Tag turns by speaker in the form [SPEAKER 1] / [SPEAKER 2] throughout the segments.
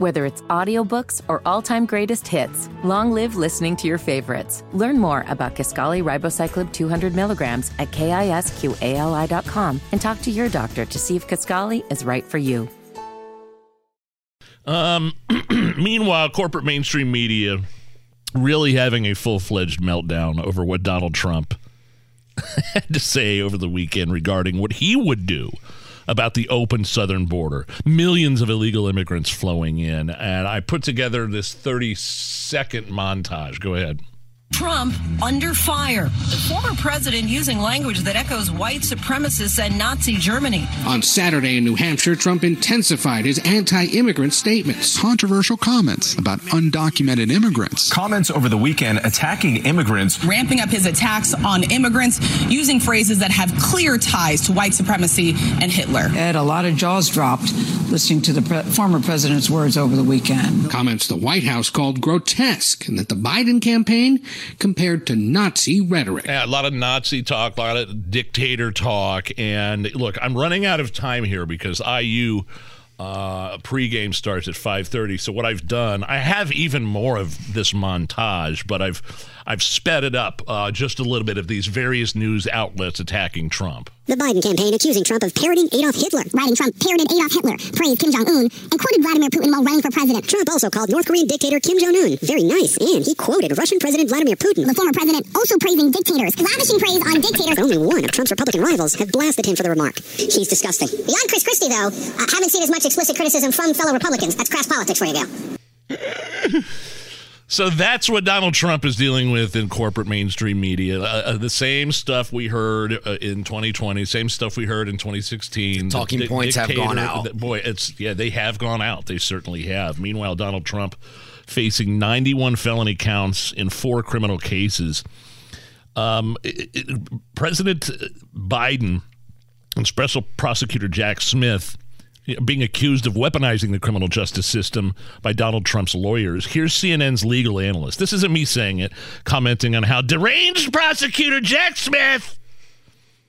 [SPEAKER 1] Whether it's audiobooks or all-time greatest hits, long live listening to your favorites. Learn more about Kisqali Ribociclib 200 milligrams at kisqali.com and talk to your doctor to see if Kisqali is right for you.
[SPEAKER 2] Um, meanwhile, corporate mainstream media really having a full-fledged meltdown over what Donald Trump had to say over the weekend regarding what he would do about the open southern border. Millions of illegal immigrants flowing in. And I put together this 30 second montage. Go ahead.
[SPEAKER 3] Trump under fire. The former president using language that echoes white supremacists and Nazi Germany.
[SPEAKER 4] On Saturday in New Hampshire, Trump intensified his anti immigrant statements.
[SPEAKER 5] Controversial comments about undocumented immigrants.
[SPEAKER 6] Comments over the weekend attacking immigrants.
[SPEAKER 7] Ramping up his attacks on immigrants using phrases that have clear ties to white supremacy and Hitler.
[SPEAKER 8] Ed, a lot of jaws dropped listening to the pre- former president's words over the weekend.
[SPEAKER 4] Comments the White House called grotesque and that the Biden campaign compared to Nazi rhetoric.
[SPEAKER 2] Yeah, a lot of Nazi talk, a lot of dictator talk. And look, I'm running out of time here because IU uh, pregame starts at 5:30. So what I've done, I have even more of this montage, but I've I've sped it up uh, just a little bit of these various news outlets attacking Trump.
[SPEAKER 9] The Biden campaign accusing Trump of parroting Adolf Hitler. Writing Trump parroted Adolf Hitler, praised Kim Jong Un, and quoted Vladimir Putin while running for president. Trump also called North Korean dictator Kim Jong Un very nice, and he quoted Russian President Vladimir Putin. The former president also praising dictators, lavishing praise on dictators. Only one of Trump's Republican rivals have blasted him for the remark. He's disgusting. Beyond Chris Christie, though, uh, haven't seen as much explicit criticism from fellow Republicans. That's crass politics for you, Gail.
[SPEAKER 2] So that's what Donald Trump is dealing with in corporate mainstream media. Uh, uh, the same stuff we heard uh, in 2020, same stuff we heard in 2016.
[SPEAKER 10] The talking
[SPEAKER 2] Di-
[SPEAKER 10] points have gone out.
[SPEAKER 2] Boy, it's yeah, they have gone out. They certainly have. Meanwhile, Donald Trump facing 91 felony counts in four criminal cases. Um, it- it- President Biden and Special Prosecutor Jack Smith being accused of weaponizing the criminal justice system by Donald Trump's lawyers. Here's CNN's legal analyst. This isn't me saying it, commenting on how deranged prosecutor Jack Smith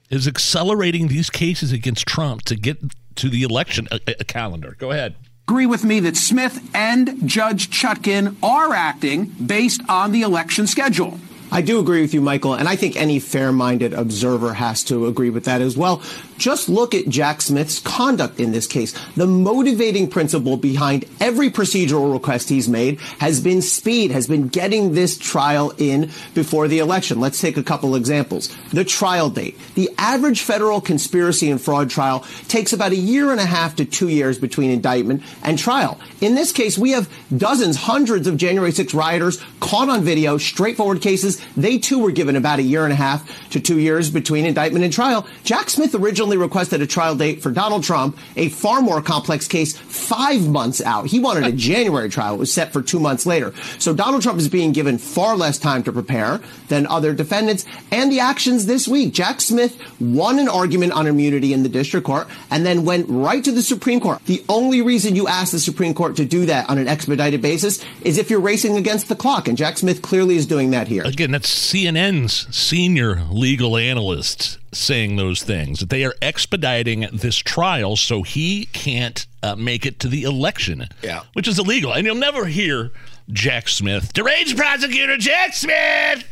[SPEAKER 2] is accelerating these cases against Trump to get to the election a, a calendar. Go ahead.
[SPEAKER 11] agree with me that Smith and Judge Chutkan are acting based on the election schedule.
[SPEAKER 12] I do agree with you, Michael, and I think any fair minded observer has to agree with that as well. Just look at Jack Smith's conduct in this case. The motivating principle behind every procedural request he's made has been speed, has been getting this trial in before the election. Let's take a couple examples. The trial date. The average federal conspiracy and fraud trial takes about a year and a half to two years between indictment and trial. In this case, we have dozens, hundreds of January 6 rioters caught on video, straightforward cases. They too were given about a year and a half to two years between indictment and trial. Jack Smith originally requested a trial date for Donald Trump, a far more complex case, five months out. He wanted a January trial. It was set for two months later. So Donald Trump is being given far less time to prepare than other defendants. And the actions this week. Jack Smith won an argument on immunity in the district court and then went right to the Supreme Court. The only reason you ask the Supreme Court to do that on an expedited basis is if you're racing against the clock. And Jack Smith clearly is doing that here.
[SPEAKER 2] Again, that's CNN's senior legal analyst saying those things that they are expediting this trial so he can't uh, make it to the election.
[SPEAKER 10] Yeah.
[SPEAKER 2] Which is illegal. And you'll never hear Jack Smith, deranged prosecutor Jack Smith,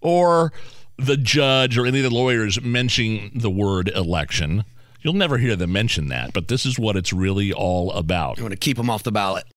[SPEAKER 2] or the judge or any of the lawyers mentioning the word election. You'll never hear them mention that, but this is what it's really all about.
[SPEAKER 10] You want to keep them off the ballot.